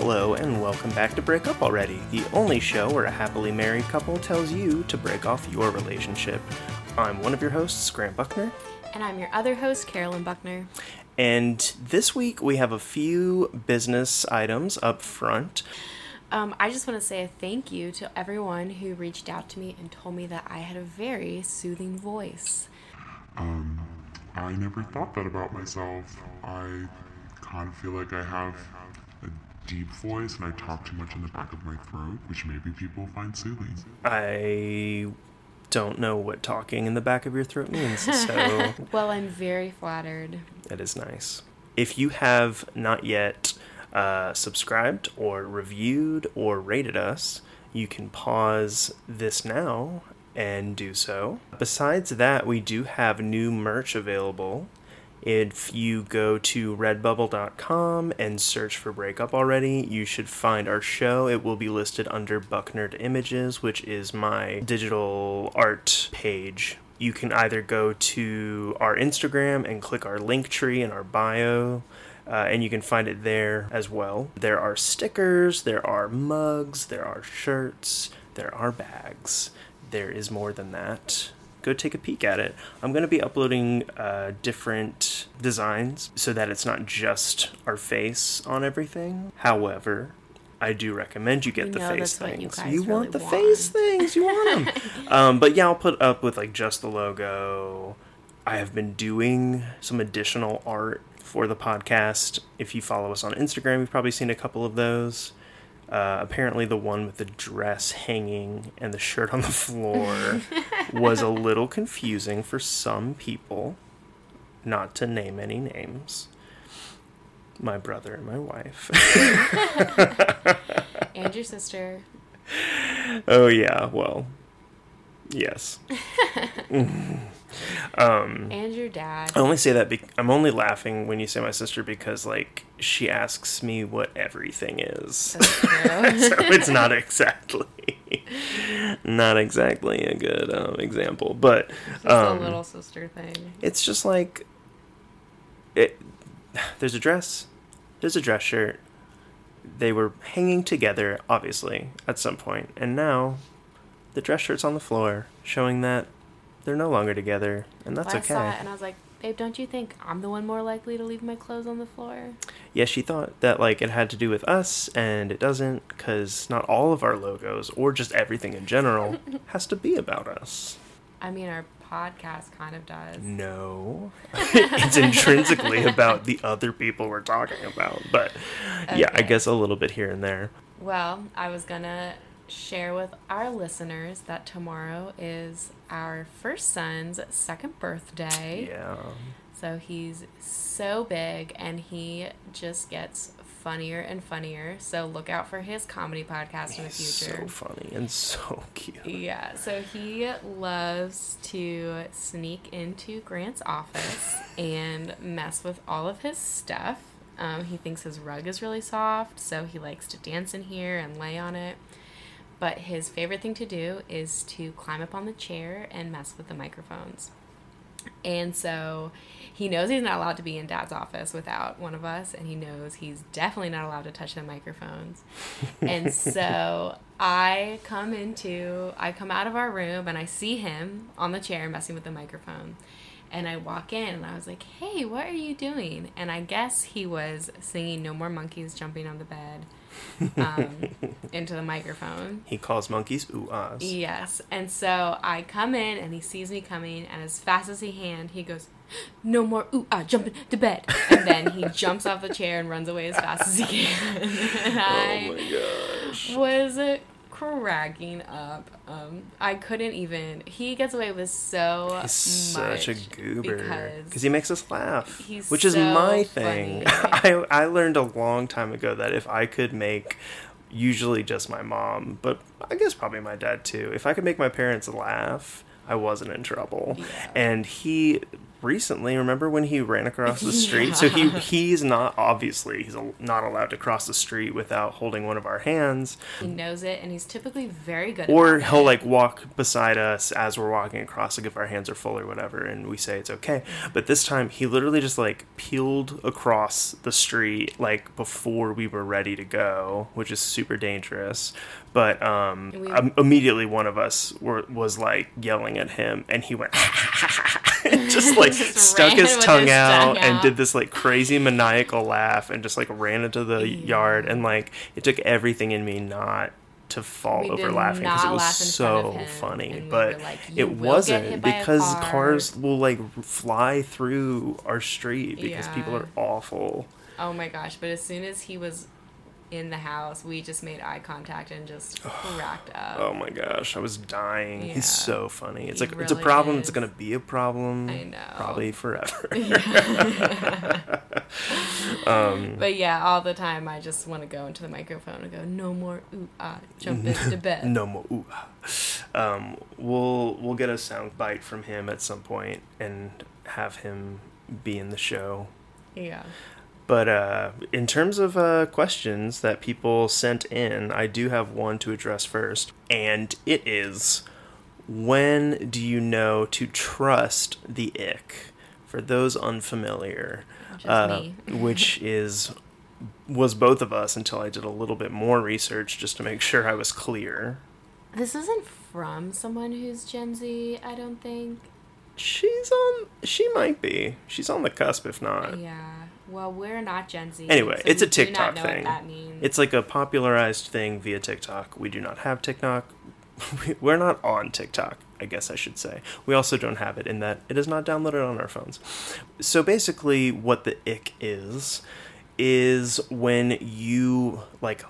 Hello, and welcome back to Break Up Already, the only show where a happily married couple tells you to break off your relationship. I'm one of your hosts, Grant Buckner, And I'm your other host, Carolyn Buckner. and this week we have a few business items up front. Um, I just want to say a thank you to everyone who reached out to me and told me that I had a very soothing voice. Um, I never thought that about myself. I kind of feel like I have a deep voice and I talk too much in the back of my throat, which maybe people find soothing. I don't know what talking in the back of your throat means, so Well, I'm very flattered. that is nice. If you have not yet uh, subscribed or reviewed or rated us, you can pause this now and do so. Besides that, we do have new merch available. If you go to redbubble.com and search for Breakup Already, you should find our show. It will be listed under Bucknerd Images, which is my digital art page. You can either go to our Instagram and click our link tree in our bio, uh, and you can find it there as well. There are stickers, there are mugs, there are shirts, there are bags. There is more than that go take a peek at it. I'm going to be uploading uh, different designs so that it's not just our face on everything. However, I do recommend you get the face what you things. you really want the want. face things. You want them. um, but yeah, I'll put up with like just the logo. I have been doing some additional art for the podcast. If you follow us on Instagram, you've probably seen a couple of those. Uh, apparently, the one with the dress hanging and the shirt on the floor was a little confusing for some people. Not to name any names. My brother and my wife. And your sister. oh, yeah, well, yes. um, And your dad. I only say that be- I'm only laughing when you say my sister because, like, she asks me what everything is. So it's not exactly not exactly a good um, example but um, a little sister thing. it's just like it there's a dress there's a dress shirt they were hanging together obviously at some point and now the dress shirt's on the floor showing that they're no longer together and that's I saw okay it and I was like, babe, don't you think I'm the one more likely to leave my clothes on the floor? yeah she thought that like it had to do with us and it doesn't because not all of our logos or just everything in general has to be about us I mean, our podcast kind of does. No. it's intrinsically about the other people we're talking about. But yeah, I guess a little bit here and there. Well, I was gonna share with our listeners that tomorrow is our first son's second birthday. Yeah. So he's so big and he just gets funnier and funnier. So look out for his comedy podcast in the future. so funny and so cute. Yeah, so he loves to sneak into Grant's office and mess with all of his stuff. Um, he thinks his rug is really soft, so he likes to dance in here and lay on it. But his favorite thing to do is to climb up on the chair and mess with the microphones. And so he knows he's not allowed to be in dad's office without one of us, and he knows he's definitely not allowed to touch the microphones. and so I come into, I come out of our room and I see him on the chair messing with the microphone. And I walk in and I was like, hey, what are you doing? And I guess he was singing No More Monkeys Jumping on the Bed um, into the microphone. He calls monkeys ooh ahs. Yes. And so I come in and he sees me coming and as fast as he can, he goes, No more ooh ah jumping to bed. And then he jumps off the chair and runs away as fast as he can. and Oh my gosh. was cracking up. Um, I couldn't even he gets away with so He's such a goober because he makes us laugh, he's which is my thing. I I learned a long time ago that if I could make usually just my mom, but I guess probably my dad too. If I could make my parents laugh, I wasn't in trouble. Yeah. And he recently. Remember when he ran across the street? So he he's not obviously he's a- not allowed to cross the street without holding one of our hands, He knows it, and he's typically very good. or he'll it. like walk beside us as we're walking across, like if our hands are full or whatever, and we say it's okay. But this time he literally just like peeled across the street like before we were ready to go, which is super dangerous. But um, We- um, immediately one of us were, was like yelling at him, and he went. just like Just stuck his tongue his out tongue and out. did this like crazy maniacal laugh and just like ran into the mm. yard and like it took everything in me not to fall We over laughing because it was laugh so funny but like, it wasn't hit by a because car." cars will like fly through our street because people are awful Oh my gosh! But as soon as he was in the house, we just made eye contact and just cracked up. oh my gosh i was dying Yeah. he's so funny it's He like it's a problem is. it's gonna be a problem I know. probably forever But yeah, all the time I just want to go into the microphone and go, "No more ooh ah, jump into bed." No more. Ooh. Um, we'll we'll get a sound bite from him at some point and have him be in the show. Yeah. But uh, in terms of uh, questions that people sent in, I do have one to address first, and it is: When do you know to trust the ick? For those unfamiliar, uh, me. which is was both of us until I did a little bit more research just to make sure I was clear. This isn't from someone who's Gen Z, I don't think. She's on. She might be. She's on the cusp, if not. Yeah. Well, we're not Gen Z. Anyway, so it's a we do not TikTok know thing. What that means. It's like a popularized thing via TikTok. We do not have TikTok. We're not on TikTok, I guess I should say. We also don't have it in that it is not downloaded on our phones. So basically, what the ick is, is when you, like,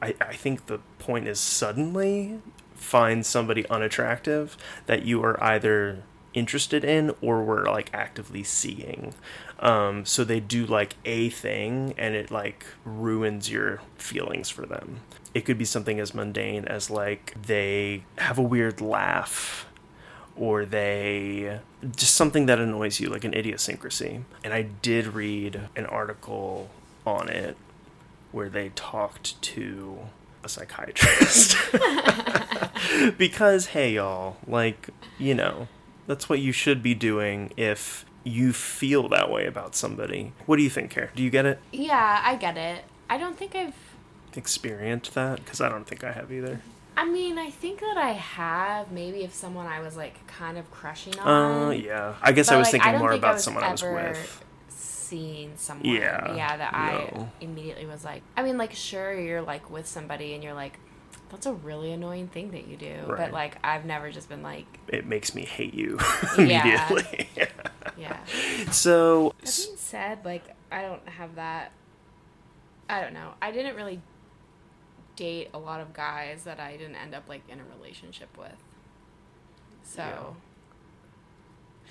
I, I think the point is suddenly find somebody unattractive that you are either interested in or were like actively seeing. Um, so they do like a thing and it like ruins your feelings for them. It could be something as mundane as like they have a weird laugh or they just something that annoys you like an idiosyncrasy. And I did read an article on it where they talked to a psychiatrist. because hey y'all, like, you know, that's what you should be doing if you feel that way about somebody. What do you think, Care? Do you get it? yeah, I get it. I don't think I've. Experienced that? Because I don't think I have either. I mean, I think that I have. Maybe if someone I was like kind of crushing on. Uh, yeah. I guess But, I was like, thinking don't more think about was someone I was with. Seeing someone, Yeah, yeah, that I immediately was like. I mean, like, sure, you're like with somebody and you're like, that's a really annoying thing that you do. Right. But like, I've never just been like, It makes me hate you immediately. yeah. yeah. so, That being said, like I don't have that. I don't know. I didn't really date a lot of guys that I didn't end up like in a relationship with. So Yeah.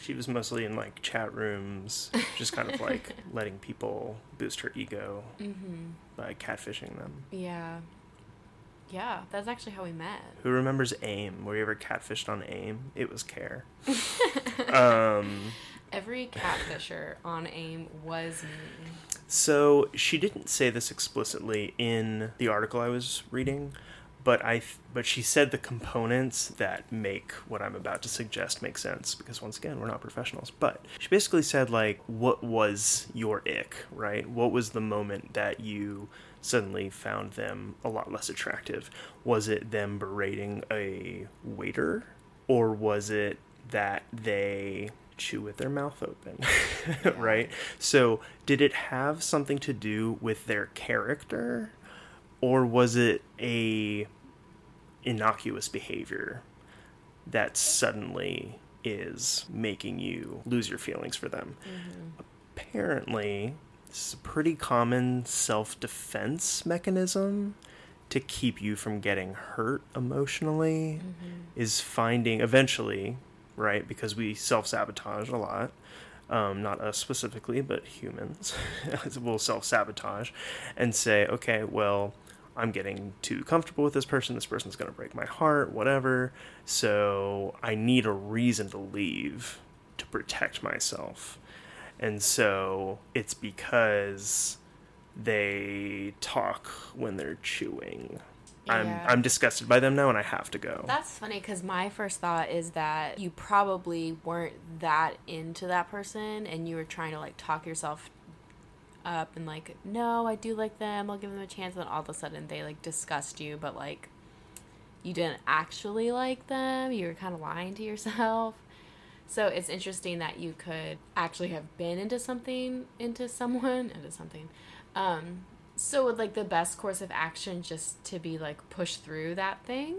she was mostly in like chat rooms, just kind of like letting people boost her ego hmm by catfishing them. yeah, yeah. That's actually how we met. Who remembers AIM? Were you ever catfished on AIM? It was care. um, Every catfisher on AIM was me. so she didn't say this explicitly in the article I was reading, but I th- but she said the components that make what I'm about to suggest make sense because once again we're not professionals. But she basically said like, what was your ick, right? What was the moment that you suddenly found them a lot less attractive? Was it them berating a waiter, or was it that they chew with their mouth open, right? So, did it have something to do with their character, or was it a innocuous behavior that suddenly is making you lose your feelings for them? Mm-hmm. Apparently, this is a pretty common self-defense mechanism to keep you from getting hurt emotionally is finding eventually right because we self-sabotage a lot um, not us specifically but humans will self-sabotage and say okay well i'm getting too comfortable with this person this person's going to break my heart whatever so i need a reason to leave to protect myself. And so it's because they talk when they're chewing. I'm I'm disgusted by them now and I have to go. That's funny because my first thought is that you probably weren't that into that person and you were trying to like talk yourself up and like, no, I do like them, I'll give them a chance. And then all of a sudden they like disgust you, but like you didn't actually like them. You were kind of lying to yourself. So it's interesting that you could actually have been into something, into someone, into something. Um, so would like the best course of action just to be like push through that thing?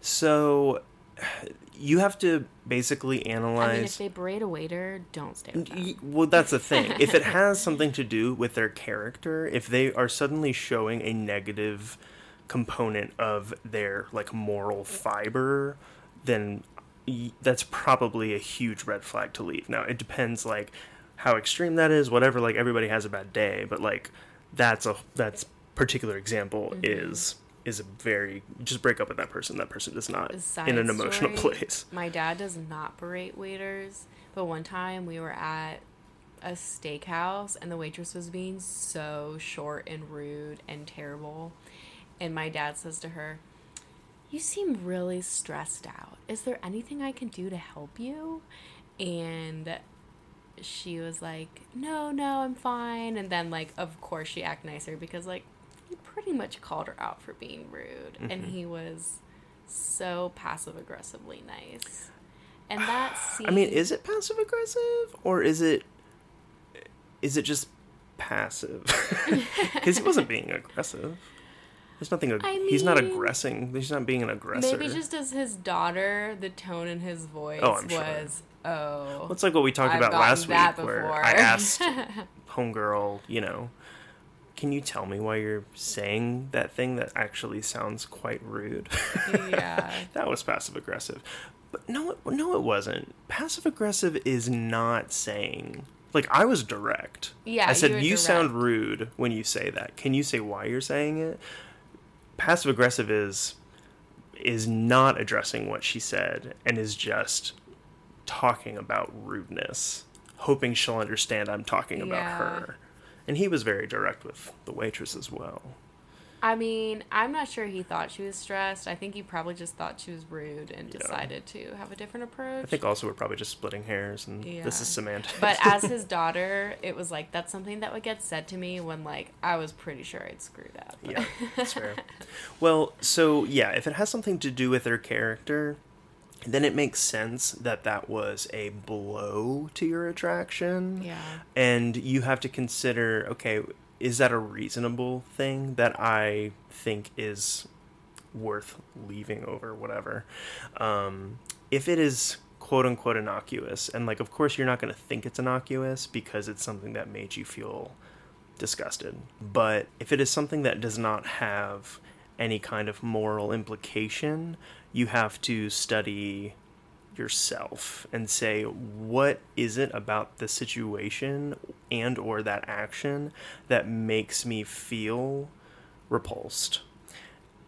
So you have to basically analyze. I mean, if they berate a waiter, don't stay with them. Well, that's the thing. if it has something to do with their character, if they are suddenly showing a negative component of their like moral fiber, then that's probably a huge red flag to leave. Now, it depends like how extreme that is, whatever, like everybody has a bad day, but like that's a that's particular example mm-hmm. is is a very just break up with that person. That person is not Side in an emotional story, place. My dad does not berate waiters, but one time we were at a steakhouse and the waitress was being so short and rude and terrible. And my dad says to her, You seem really stressed out. Is there anything I can do to help you? And she was like, No, no, I'm fine. And then, like, of course, she acted nicer because, like, he pretty much called her out for being rude. And mm-hmm. he was so passive aggressively nice. And that scene. I mean, is it passive aggressive or is it is it just passive? Because he wasn't being aggressive. There's nothing. Ag- I he's not aggressing. He's not being an aggressor. Maybe just as his daughter, the tone in his voice Oh, I'm sure. was, oh. Well, it's like what we talked I've about last week, where before. I asked homegirl, you know, can you tell me why you're saying that thing that actually sounds quite rude? Yeah. that was passive aggressive. But no, it- no, it wasn't. Passive aggressive is not saying. Like I was direct. Yeah, I said you you, sound rude when you say that. Can you say why you're saying it? Passive aggressive is is not addressing what she said and is just talking about rudeness, hoping she'll understand I'm talking about Yeah. her. And he was very direct with the waitress as well. I mean, I'm not sure he thought she was stressed. I think he probably just thought she was rude and Yeah. decided to have a different approach. I think also we're probably just splitting hairs and this is semantics. But as his daughter, it was like that's something that would get said to me when like I was pretty sure I'd screwed up. yeah, that's fair. Well, so yeah, if it has something to do with their character, then it makes sense that that was a blow to your attraction. Yeah. And you have to consider, okay, is that a reasonable thing that I think is worth leaving over whatever? Um, if it is quote unquote innocuous, and like, of course, you're not going to think it's innocuous because it's something that made you feel disgusted. But if it is something that does not have any kind of moral implication, you have to study yourself and say what is it about the situation and or that action that makes me feel repulsed?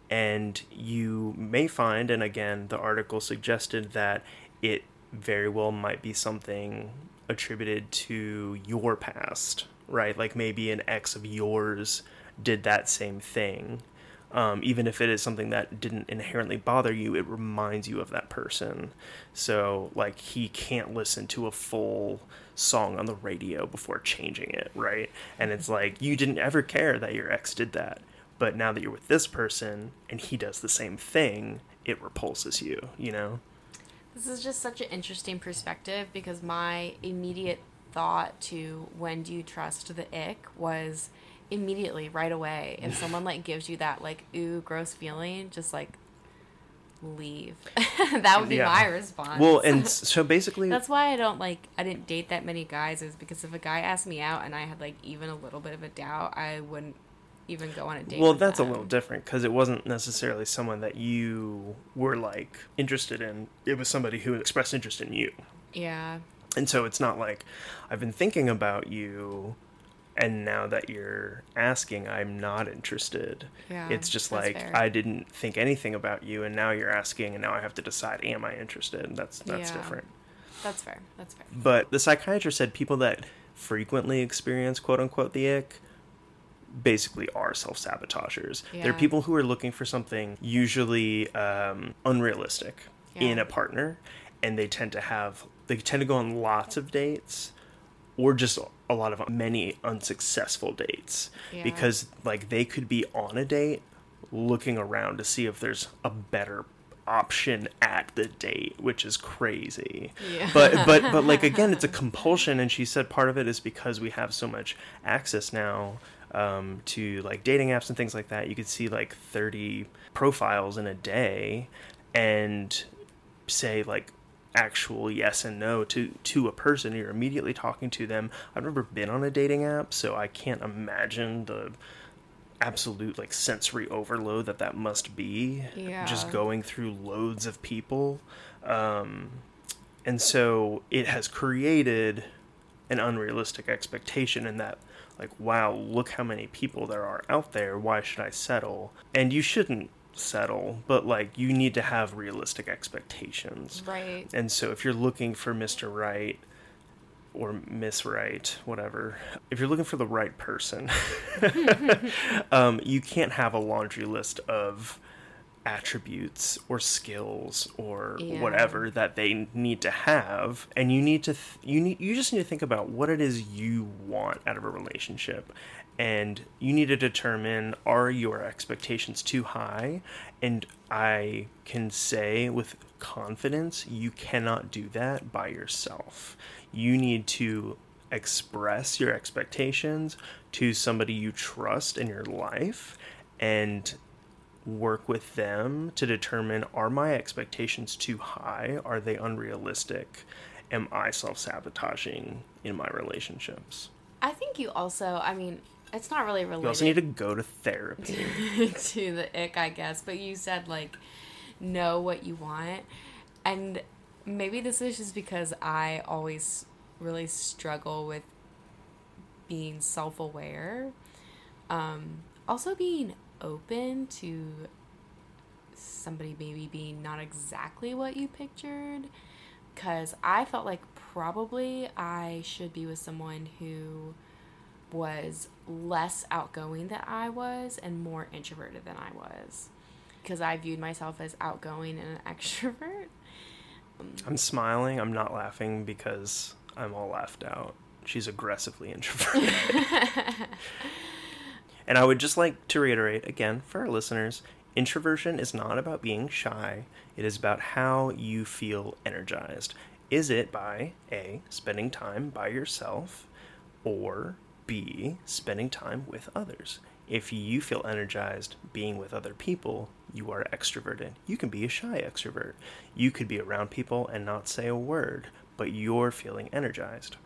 And you may find and again the article suggested that it very well might be something attributed to your past right? Like maybe an ex of yours did that same thing um, even if it is something that didn't inherently bother you it reminds you of that person. So like he can't listen to a full song on the radio before changing it right? And it's like you didn't ever care that your ex did that. But now that you're with this person and he does the same thing it repulses you you know? This is just such an interesting perspective because my immediate thought to when do you trust the ick was immediately right away. If someone like gives you that like ooh gross feeling, just like leave. that would be Yeah. my response. well and so basically That's why I don't like I didn't date that many guys is because if a guy asked me out and I had like even a little bit of a doubt, I wouldn't even go on a date. well that's a little different because it wasn't necessarily someone that you were like interested in it was somebody who expressed interest in you Yeah. and so it's not like i've been thinking about you and now that you're asking i'm not interested Yeah, it's just like fair. i didn't think anything about you and now you're asking and now i have to decide am i interested and that's that's Yeah. different That's fair. That's fair. But the psychiatrist said people that frequently experience quote unquote the ick basically are self sabotagers. Yeah. They're people who are looking for something usually um, unrealistic in a partner, and they tend to have they tend to go on lots of dates, or just a lot of many unsuccessful dates Yeah. because like they could be on a date looking around to see if there's a better option at the date which is crazy Yeah. but but but like again it's a compulsion and she said part of it is because we have so much access now um, to like dating apps and things like that you could see like 30 profiles in a day and say like actual yes and no to to a person. You're immediately talking to them. I've never been on a dating app so i can't imagine the absolute like sensory overload that that must be Yeah. just going through loads of people. Um and so it has created an unrealistic expectation in that like wow look how many people there are out there. Why should i settle? And you shouldn't settle but like you need to have realistic expectations Right. and so if you're looking for mr right or miss right whatever if you're looking for the right person um, you can't have a laundry list of attributes or skills or Yeah. whatever that they need to have and you need to th- you need you just need to think about what it is you want out of a relationship and you need to determine are your expectations too high and i can say with confidence you cannot do that by yourself you need to express your expectations to somebody you trust in your life and work with them to determine are my expectations too high? Are they unrealistic? Am I self sabotaging in my relationships? I think you also. I mean, it's not really related. You also need to go to therapy. to the ick, I guess. But you said like know what you want, and maybe this is just because I always really struggle with being self-aware. Um, also being open to somebody maybe being not exactly what you pictured because I felt like probably I should be with someone who was less outgoing than I was and more introverted than I was because I viewed myself as outgoing and an extrovert. I'm smiling, I'm not laughing because I'm all laughed out. She's aggressively introverted. and I would just like to reiterate again for our listeners introversion is not about being shy, it is about how you feel energized. Is it by A, spending time by yourself, or B, spending time with others? If you feel energized being with other people, you are extroverted. You can be a shy extrovert. You could be around people and not say a word, but you're feeling energized.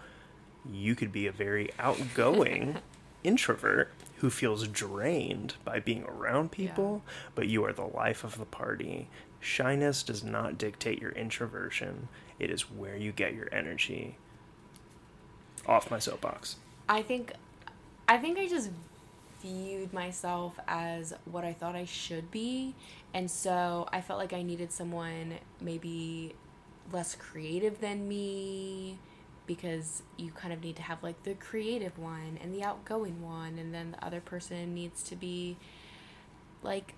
You could be a very outgoing introvert who feels drained by being around people, but you are the life of the party. Shyness does not dictate your introversion, it is where you get your energy. Off my soapbox. I think I think I just viewed myself as what I thought I should be and so I felt like I needed someone maybe less creative than me because you kind of need to have like the creative one and the outgoing one and then the other person needs to be like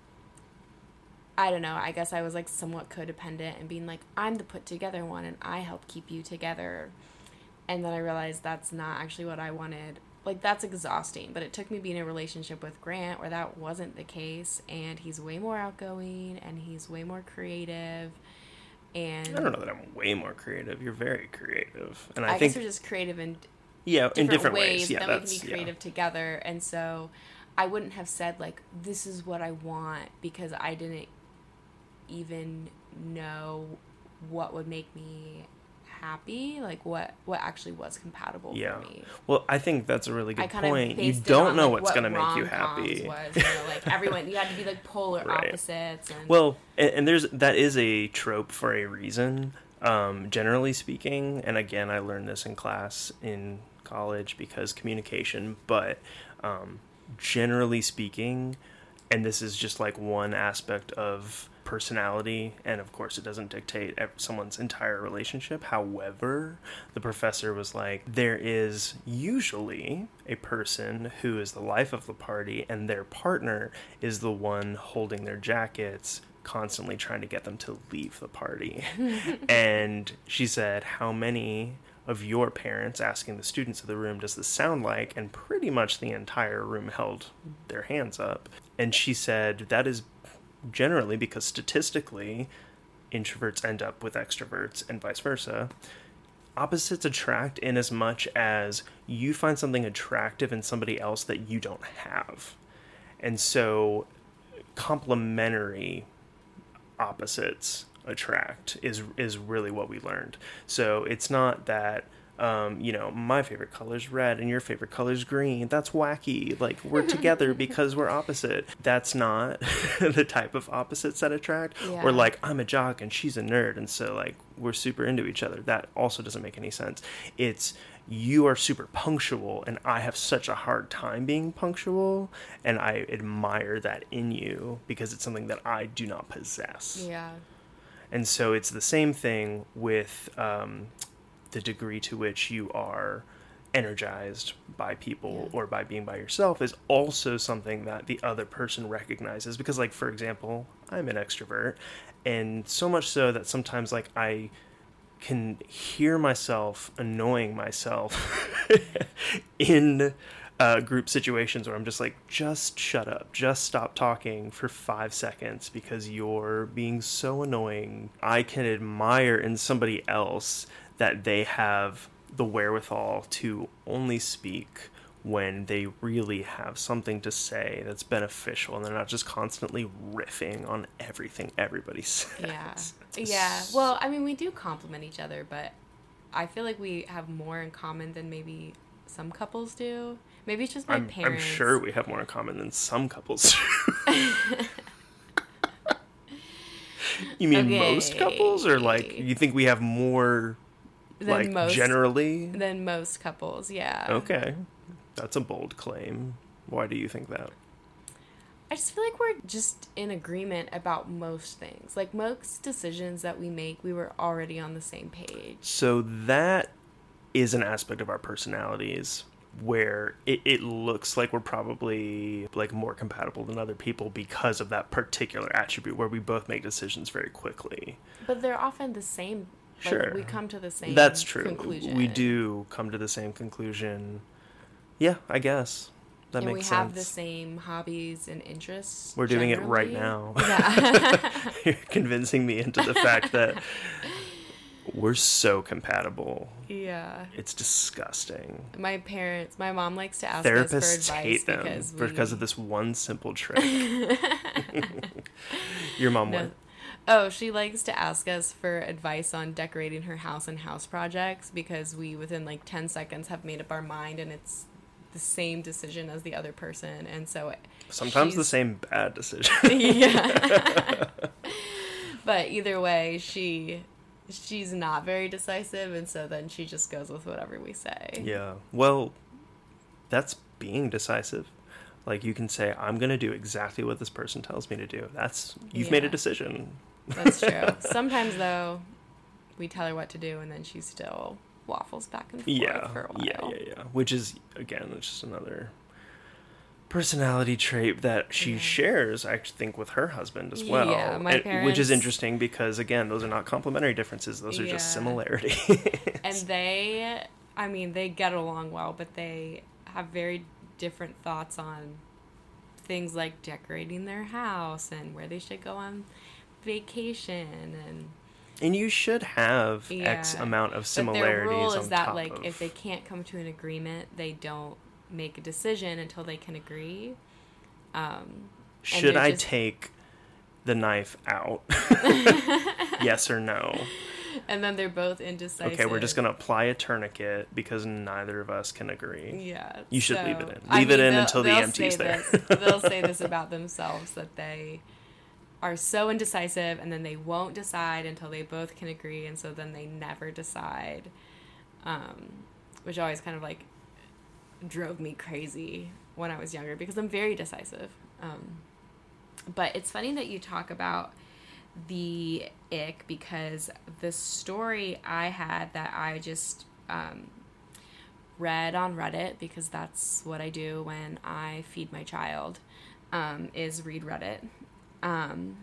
I don't know. I guess I was like somewhat codependent and being like, I'm the put together one and I help keep you together. And then I realized that's not actually what I wanted. Like, that's exhausting. But it took me being in a relationship with Grant where that wasn't the case. And he's way more outgoing and he's way more creative. And I don't know that I'm way more creative. You're very creative. And I, I, think guess we're just creative in yeah, different, in different ways, ways. Yeah, then we can be yeah. creative together. And so I wouldn't have said, like, this is what I want because I didn't even know what would make me happy, like what what actually was compatible Yeah. for me. Well, I think that's a really good point. You don't on, know like, what's what going to make you happy. Was, you know, like everyone, you had to be like polar Right. opposites. And Well, and, and there's that is a trope for a reason. Um, generally speaking, and again, I learned this in class in college because communication. But um, generally speaking, and this is just like one aspect of personality, and of course, it doesn't dictate someone's entire relationship. However, the professor was like, there is usually a person who is the life of the party, and their partner is the one holding their jackets, constantly trying to get them to leave the party. and she said, How many of your parents asking the students of the room does this sound like and pretty much the entire room held their hands up and she said that is generally because statistically introverts end up with extroverts and vice versa opposites attract in as much as you find something attractive in somebody else that you don't have and so complementary opposites attract is is really what we learned. So it's not that um, you know, my favorite color is red and your favorite color is green. That's wacky. Like we're together because we're opposite. That's not the type of opposites that attract. Yeah. Or like I'm a jock and she's a nerd, and so like we're super into each other. That also doesn't make any sense. It's you are super punctual and I have such a hard time being punctual and I admire that in you because it's something that I do not possess. Yeah. And so it's the same thing with um, the degree to which you are energized by people Yeah. or by being by yourself is also something that the other person recognizes because like for example i'm an extrovert and so much so that sometimes like i can hear myself annoying myself in uh, group situations where I'm just like, just shut up, just stop talking for five seconds because you're being so annoying. I can admire in somebody else that they have the wherewithal to only speak when they really have something to say that's beneficial and they're not just constantly riffing on everything everybody says. Yeah. Yeah. Well, I mean, we do compliment each other, but I feel like we have more in common than maybe some couples do. Maybe it's just my I'm, I'm sure we have more in common than some couples. you mean most couples, or like you think we have more, Than like most- generally? than most couples. Yeah. Okay, that's a bold claim. Why do you think that? I just feel like we're just in agreement about most things. Like most decisions that we make, we were already on the same page. So that is an aspect of our personalities where it, it looks like we're probably like more compatible than other people because of that particular attribute where we both make decisions very quickly. But they're often the same. Like, Sure. We come to the same That's true. conclusion. We do come to the same conclusion. Yeah, I guess that and makes we sense. have the same hobbies and interests. We're doing it right now. Yeah. You're convincing me into the fact that we're so compatible. yeah. It's disgusting. My parents, my mom likes to ask Therapists us for advice hate them because because of this one simple trick. Your mom No. Oh, she likes to ask us for advice on decorating her house and house projects because we, within like 10 seconds, have made up our mind and it's the same decision as the other person. And so, Sometimes the same bad decision. yeah. but either way, she she's not very decisive and so then she just goes with whatever we say. Yeah. Well, that's being decisive. Like you can say, I'm gonna do exactly what this person tells me to do. That's you've made a decision. That's true. Sometimes though, we tell her what to do and then she still waffles back and forth Yeah. for a while. Yeah, yeah, yeah. Which is again, it's just another personality trait that she Yeah. shares, I think, with her husband as well. Yeah, my And- which is interesting because again, those are not complementary differences; those are just Yeah. similarities. And they, I mean, they get along well, but they have very different thoughts on things like decorating their house and where they should go on vacation and And you should have X amount of similarities. but their rule is that like of- if they can't come to an agreement they don't make a decision until they can agree um should I just- take the knife out? yes or no? and then they're both indecisive Okay, we're just gonna apply a tourniquet because neither of us can agree. yeah You should leave it in. I Leave it in until the EMT's there. this- they'll say this about themselves that they are so indecisive and then they won't decide until they both can agree and so then they never decide um, which always kind of like drove me crazy when i was younger because i'm very decisive um, but it's funny that you talk about the ick because the story I had that I just um, read on Reddit because that's what I do when I feed my child um, is read Reddit. Um,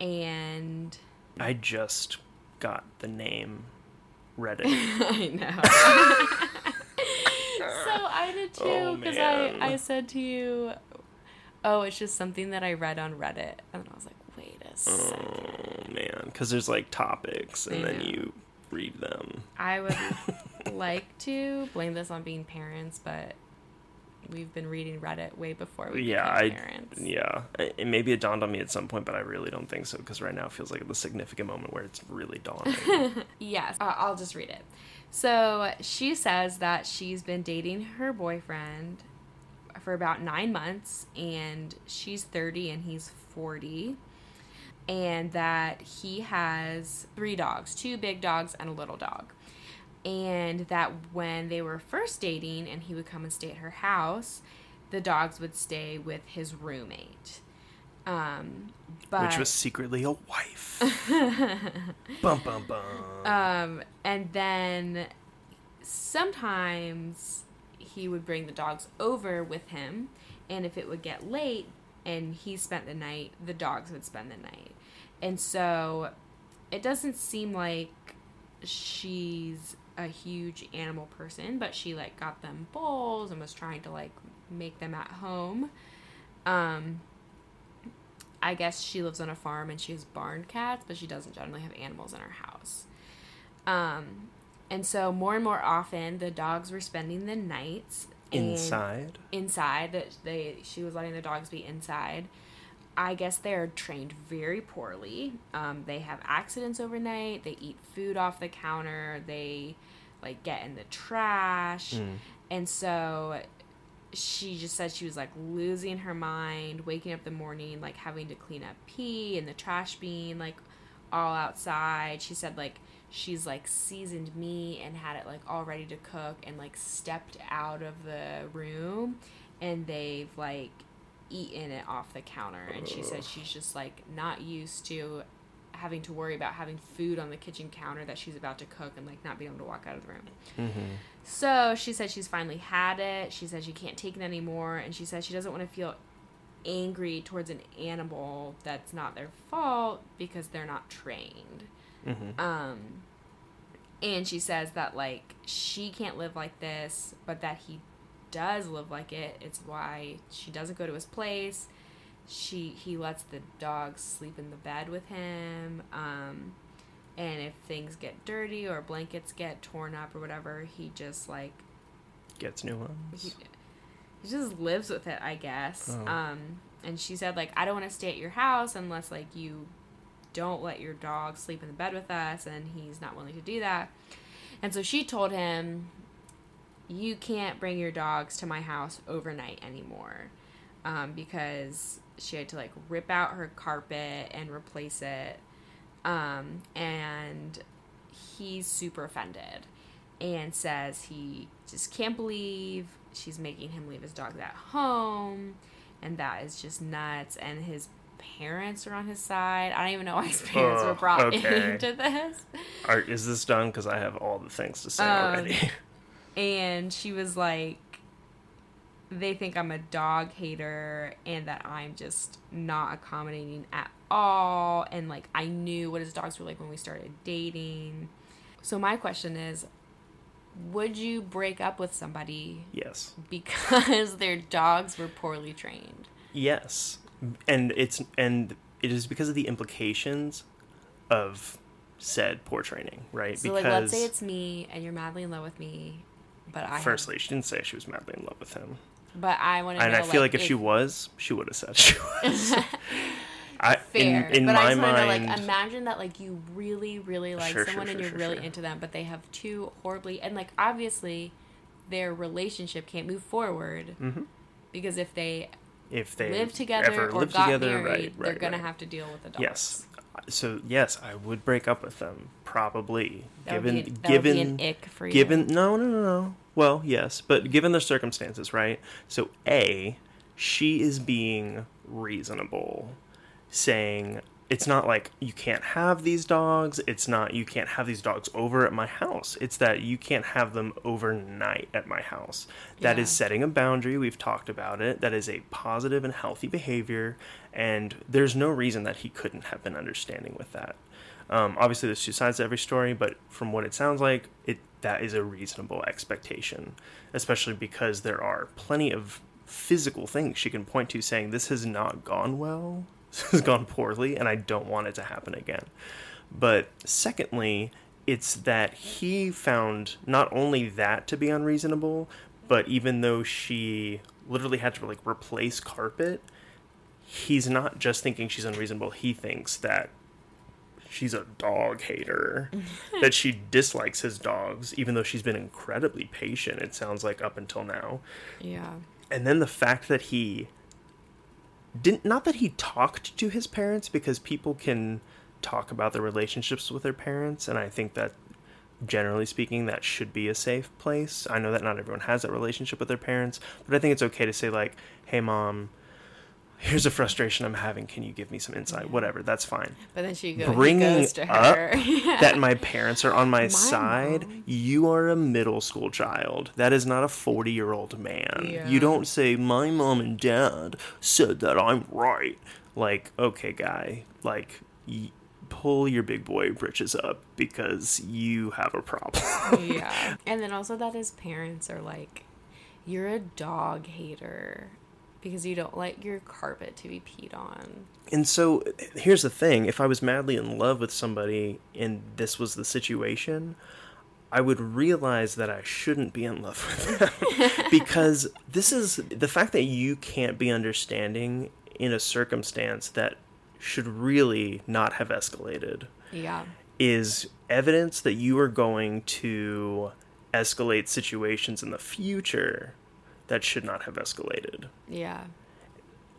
and I just got the name Reddit. I know. so I did Oh, too because man. I, I said to you, oh, it's just something that I read on Reddit. And I was like, wait a second. oh man, because there's like topics, and I then know. you read them. I would like to blame this on being parents, but we've been reading Reddit way before we yeah, became I parents. yeah, and maybe it dawned on me at some point, but I really don't think so because right now it feels like the significant moment where it's really dawning. Yes, uh, I'll just read it. So she says that she's been dating her boyfriend for about nine months, and she's 30 and he's 40, and that he has three dogs two big dogs and a little dog. And that when they were first dating and he would come and stay at her house, the dogs would stay with his roommate. Um, but Which was secretly a wife. bum bum bum. Um, and then sometimes he would bring the dogs over with him, and if it would get late and he spent the night, the dogs would spend the night. And so it doesn't seem like she's a huge animal person, but she like got them bowls and was trying to like make them at home. Um I guess she lives on a farm and she has barn cats, but she doesn't generally have animals in her house. Um, and so more and more often, the dogs were spending the nights Inside. Inside, that they she was letting the dogs be inside. I guess they're trained very poorly. Um, they have accidents overnight. They eat food off the counter. They like get in the trash, Mm. and so she just said she was like losing her mind, waking up the morning, like having to clean up pee and the trash bin, like all outside. She said like she's like seasoned meat and had it like all ready to cook and like stepped out of the room and they've like eaten it off the counter and she said she's just like not used to having to worry about having food on the kitchen counter that she's about to cook and like not being able to walk out of the room. Mm-hmm. So she said she's finally had it. She said she can't take it anymore. And she said she doesn't want to feel angry towards an animal that's not their fault because they're not trained. Mm-hmm. Um, and she says that, like, she can't live like this, but that he does live like it. It's why she doesn't go to his place. She he lets the dogs sleep in the bed with him. Um, and if things get dirty or blankets get torn up or whatever, he just like Gets new he, ones. he just lives with it, I guess. Oh. Um, and she said like I don't want to stay at your house unless like you don't let your dog sleep in the bed with us, and he's not willing to do that. And so she told him, "You can't bring your dogs to my house overnight anymore." Um, because she had to like rip out her carpet and replace it. Um, and he's super offended and says he just can't believe she's making him leave his dogs at home and that is just nuts and his parents are on his side i don't even know why his parents were Oh, brought okay. into this Are, is this done? Because I have all the things to say Um, already. and she was like they think i'm a dog hater and that i'm just not accommodating at all and like i knew what his dogs were like when we started dating so my question is would you break up with somebody yes. because their dogs were poorly trained Yes, and it's and it is because of the implications of said poor training, right? so because like let's say it's me and you're madly in love with me but i firstly, she didn't say she was madly in love with him, but i want to and know I feel like, if, she was, she would have said she was. I fair. in, in but my I just want to know, like, imagine that, like, you really, really like Sure, someone sure, and sure, you're sure, really into them, but they have two horribly, and like, obviously, their relationship can't move forward Mhm. because if they if they live together or live got together, married, right, they're right, gonna right. have to deal with the dogs. Yes. So yes, I would break up with them probably. That given would be, that given would be an ick for you. given no no no no. Well, yes, but given the circumstances, right? So a she is being reasonable saying it's not like you can't have these dogs. It's not you can't have these dogs over at my house. It's that you can't have them overnight at my house. That is Yeah. setting a boundary. We've talked about it. That is a positive and healthy behavior. And there's no reason that he couldn't have been understanding with that. Um, obviously, there's two sides to every story, but from what it sounds like, it that is a reasonable expectation, especially because there are plenty of physical things she can point to saying this has not gone well, this has gone poorly, and I don't want it to happen again. But secondly, it's that he found not only that to be unreasonable, but even though she literally had to like replace carpet, he's not just thinking she's unreasonable. He thinks that she's a dog hater, that she dislikes his dogs, even though she's been incredibly patient, it sounds like up until now. Yeah. And then the fact that he didn't, not that he talked to his parents, because people can talk about their relationships with their parents, and I think that generally speaking, that should be a safe place. I know that not everyone has that relationship with their parents, but I think it's okay to say, like, hey, mom, here's a frustration I'm having. Can you give me some insight? Whatever, that's fine. But then she go, he Bringing goes to up her. Yeah. That my parents are on my, My side. mom. You are a middle school child. That is not a 40 year old man. Yeah. You don't say, my mom and dad said that I'm right. Like, okay, guy, like, y- pull your big boy britches up because you have a problem. yeah. And then also that his parents are like, you're a dog hater because you don't like your carpet to be peed on. And so here's the thing if I was madly in love with somebody and this was the situation, I would realize that I shouldn't be in love with them. because this is the fact that you can't be understanding in a circumstance that should really not have escalated Yeah. is evidence that you are going to escalate situations in the future that should not have escalated. Yeah.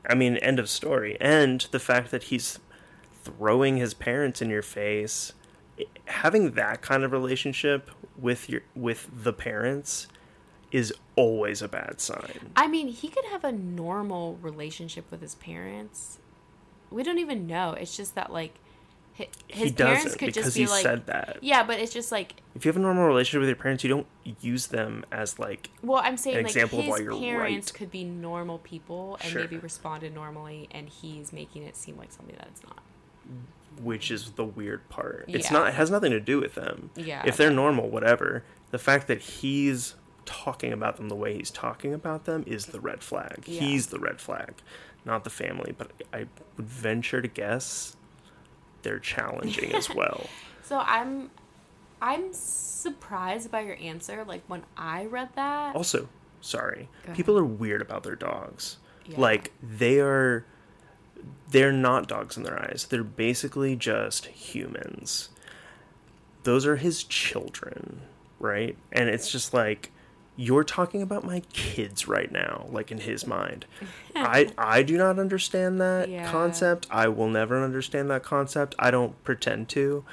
I mean, end of story. And the fact that he's throwing his parents in your face, having that kind of relationship with your with the parents is always a bad sign. I mean, he could have a normal relationship with his parents. We don't even know. It's just that like hi- his he parents could because just he be like said that. Yeah, but it's just like If you have a normal relationship with your parents, you don't use them as like well, I'm saying An like example of his why you're parents right. could be normal people and Sure. maybe responded normally and he's making it seem like something that it's not. which is the weird part. It's not it has nothing to do with them. Yeah. If they're normal, whatever. The fact that he's talking about them the way he's talking about them is the red flag. Yeah. He's the red flag, not the family. But I would venture to guess they're challenging as well. So I'm I'm surprised by your answer. Like when I read that Also, sorry, people are weird about their dogs. Yeah. Like they are, they're not dogs in their eyes. They're basically just humans. Those are his children, right? And it's just like you're talking about my kids right now, like in his mind. I I do not understand that Yeah. concept. I will never understand that concept. I don't pretend to.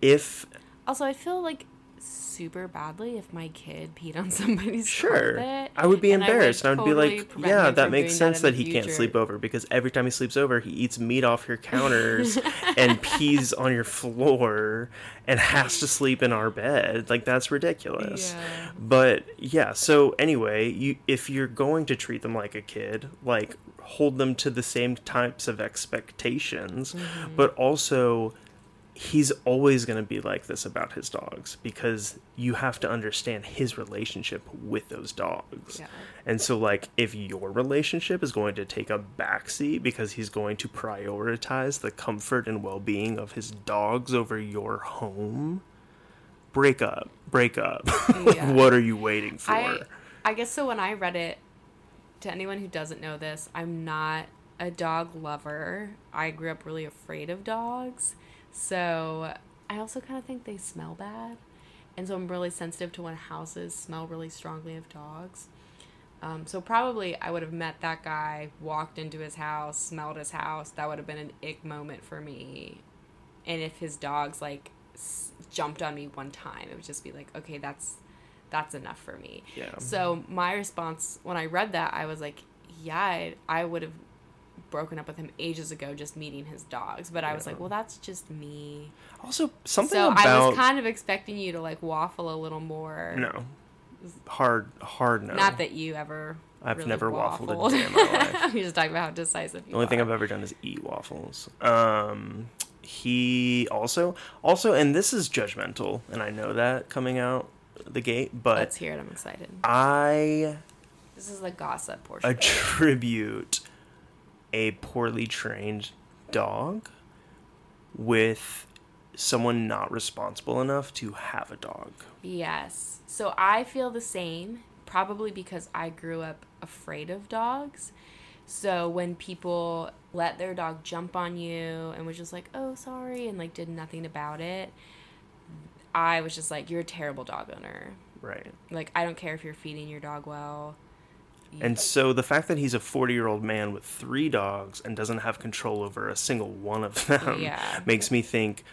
If Also, I feel like super badly if my kid peed on somebody's Sure. carpet. I would be embarrassed. and I would, totally be like, yeah, that makes sense that, the he can't sleep over because every time he sleeps over, he eats meat off your counters and pees on your floor and has to sleep in our bed. Like that's ridiculous. Yeah. But yeah, so anyway, you if you're going to treat them like a kid, like hold them to the same types of expectations, Mm-hmm. but also he's always going to be like this about his dogs because you have to understand his relationship with those dogs. Yeah. And so like if your relationship is going to take a backseat because he's going to prioritize the comfort and well-being of his dogs over your home, break up. Break up. Yeah. what are you waiting for? I I guess so when I read it to anyone who doesn't know this, I'm not a dog lover. I grew up really afraid of dogs. So I also kind of think they smell bad. And so I'm really sensitive to when houses smell really strongly of dogs. Um, so probably I would have met that guy, walked into his house, smelled his house. That would have been an ick moment for me. And if his dogs like s- jumped on me one time, it would just be like, okay, that's that's enough for me. Yeah. So my response when I read that, I was like, yeah, I, I would have broken up with him ages ago just meeting his dogs. But I was Yeah. like, well, that's just me. Also, something so about I was kind of expecting you to like waffle a little more. no hard hard no. Not that you ever. I've really never waffled a waffled. day in my life. we just talking about how decisive you The only thing. I've ever done is eat waffles. Um, he also also, and this is judgmental, and I know that coming out the gate, but Let's hear it. I'm excited. I This is the gossip portion. attribute a poorly trained dog with someone not responsible enough to have a dog. Yes. So I feel the same, probably because I grew up afraid of dogs. So when people let their dog jump on you and was just like, "Oh, sorry," and like did nothing about it, I was just like, "You're a terrible dog owner." Right. Like I don't care if you're feeding your dog well. And so the fact that he's a 40 year old man with three dogs and doesn't have control over a single one of them Yeah. makes me think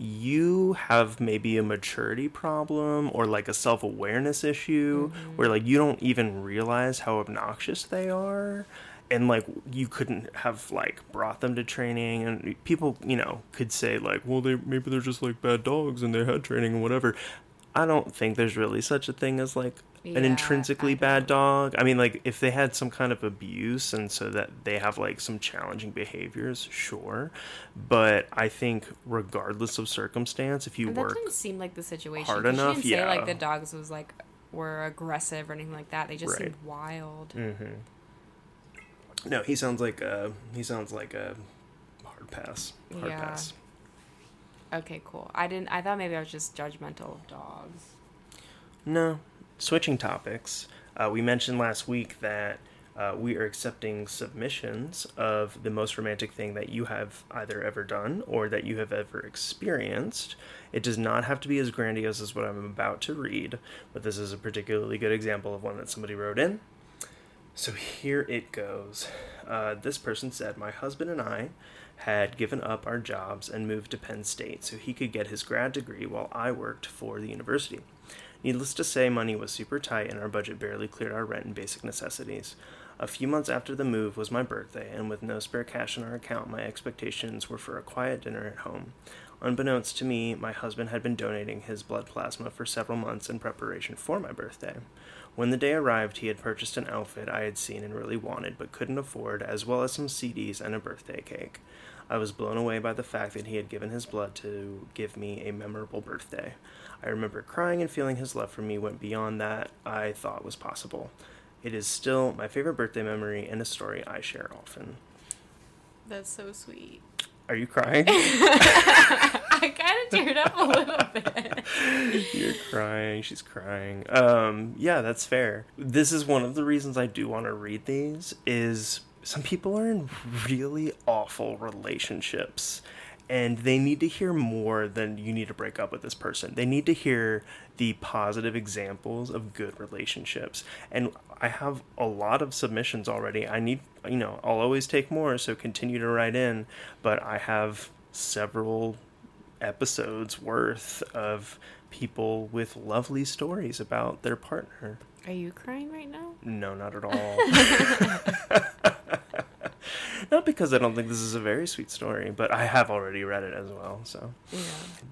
you have maybe a maturity problem or like a self awareness issue Mm-hmm. where like you don't even realize how obnoxious they are. And like you couldn't have like brought them to training, and people, you know, could say like, well, they maybe they're just like bad dogs and they had training and whatever. I don't think there's really such a thing as like an intrinsically bad dog. I mean, like if they had some kind of abuse and so that they have like some challenging behaviors, sure. But I think regardless of circumstance, if you And that work, didn't seem like the situation. hard 'cause she enough, didn't say like the dogs was like were aggressive or anything like that. They just Right. seemed wild. Mm-hmm. no, he sounds like a he sounds like a hard pass. Hard Yeah. pass. Okay, cool. I didn't. I thought maybe I was just judgmental of dogs. No. Switching topics, uh, we mentioned last week that uh, we are accepting submissions of the most romantic thing that you have either ever done or that you have ever experienced. It does not have to be as grandiose as what I'm about to read, but this is a particularly good example of one that somebody wrote in. So here it goes. Uh, this person said, My husband and I had given up our jobs and moved to Penn State so he could get his grad degree while I worked for the university. Needless to say, money was super tight and our budget barely cleared our rent and basic necessities. A few months after the move was my birthday, and with no spare cash in our account, my expectations were for a quiet dinner at home. Unbeknownst to me, my husband had been donating his blood plasma for several months in preparation for my birthday. When the day arrived, he had purchased an outfit I had seen and really wanted but couldn't afford, as well as some CDs and a birthday cake. I was blown away by the fact that he had given his blood to give me a memorable birthday. I remember crying and feeling his love for me went beyond that I thought was possible. It is still my favorite birthday memory and a story I share often. That's so sweet. Are you crying? I kind of teared up a little bit. You're crying. She's crying. Um, yeah, that's fair. This is one of the reasons I do want to read these. Is some people are in really awful relationships, and they need to hear more than you need to break up with this person. They need to hear the positive examples of good relationships. And I have a lot of submissions already. I need, you know, I'll always take more, so continue to write in. But I have several episodes worth of people with lovely stories about their partner. Are you crying right now? No, not at all. not because I don't think this is a very sweet story, but I have already read it as well. So, Yeah.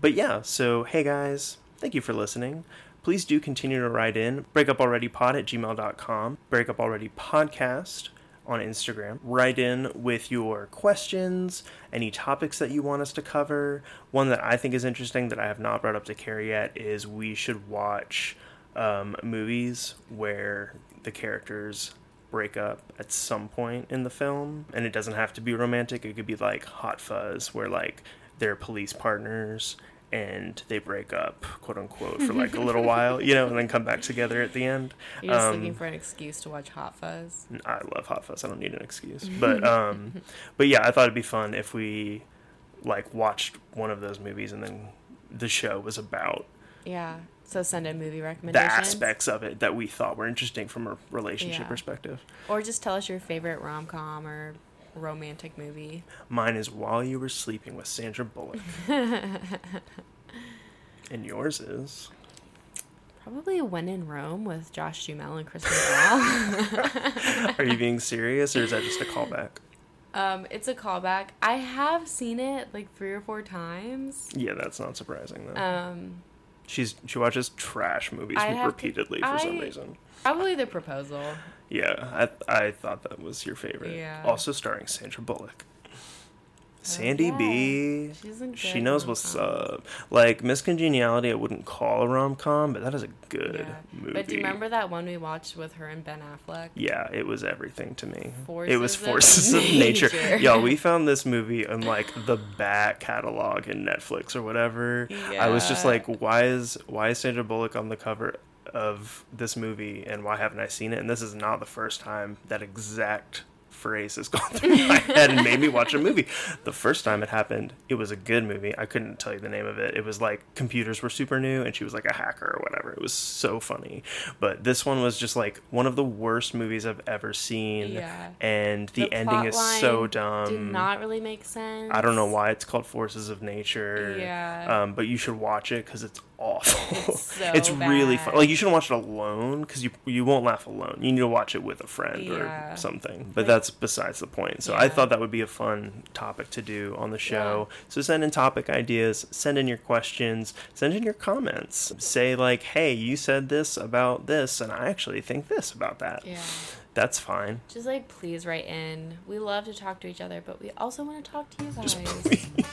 but yeah. So hey guys, thank you for listening. Please do continue to write in. Breakupalreadypod at gmail.com. Breakupalreadypodcast on Instagram. Write in with your questions, any topics that you want us to cover. One that I think is interesting that I have not brought up to Carrie yet is we should watch um, movies where the characters break up at some point in the film. And it doesn't have to be romantic, it could be like Hot Fuzz, where like they're police partners and they break up, quote unquote, for like a little while, you know, and then come back together at the end. You're just Um, looking for an excuse to watch Hot Fuzz. I love Hot Fuzz. I don't need an excuse, but um, but yeah, I thought it'd be fun if we like watched one of those movies and then the show was about Yeah. So send a movie recommendation. the aspects of it that we thought were interesting from a relationship Yeah. perspective. Or just tell us your favorite rom com or romantic movie. Mine is While You Were Sleeping with Sandra Bullock, and yours is Probably When in Rome with Josh Duhamel and Kristen Bell. Are you being serious or is that just a callback? Um, it's a callback. I have seen it like three or four times. Yeah, that's not surprising though. Um, She's she watches trash movies I have to- repeatedly for some reason. probably the proposal. Yeah, I I thought that was your favorite. Yeah. Also starring Sandra Bullock. Sandy oh, yeah. B. She's She knows what's up. Like Miss Congeniality, I wouldn't call a rom com, but that is a good Yeah. movie. But do you remember that one we watched with her and Ben Affleck? Yeah, it was everything to me. it Forces was of Forces of Nature. Nature. Yo, we found this movie in like the back catalog in Netflix or whatever. Yeah. I was just like, why is why is Sandra Bullock on the cover of this movie and why haven't I seen it? And this is not the first time that exact phrase has gone through my head and made me watch a movie. The first time it happened, it was a good movie. I couldn't tell you the name of it. It was like computers were super new and she was like a hacker or whatever. It was so funny. But this one was just like one of the worst movies I've ever seen. Yeah. And the, ending plot is so dumb. Did not really make sense. I don't know why it's called Forces of Nature. Yeah. Um, but you should watch it because it's awful. It's so really fun. Like you shouldn't watch it alone because you you won't laugh alone. You need to watch it with a friend Yeah. or something. But that's besides the point. So I thought that would be a fun topic to do on the show. So send in topic ideas. Send in your questions. Send in your comments. Say like, hey, you said this about this, and I actually think this about that. Yeah. That's fine. Just like please write in. We love to talk to each other, but we also want to talk to you guys.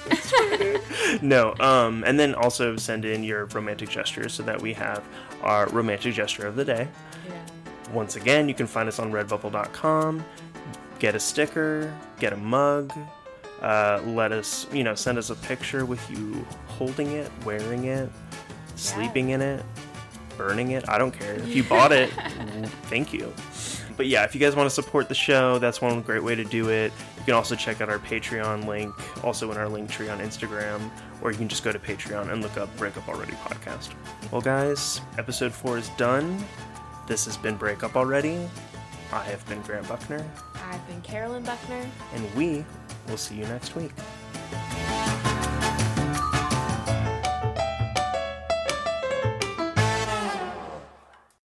no um and then also send in your romantic gestures so that we have our romantic gesture of the day yeah. once again you can find us on redbubble.com get a sticker get a mug uh, let us you know send us a picture with you holding it wearing it sleeping in it burning it i don't care if you bought it thank you but yeah if you guys want to support the show that's one great way to do it. You can also check out our patreon link also in our link tree on instagram or you can just go to patreon and look up Breakup already podcast. Well guys episode four is done. This has been Breakup already. I have been grant buckner. I've been Carolyn Buckner. and we will see you next week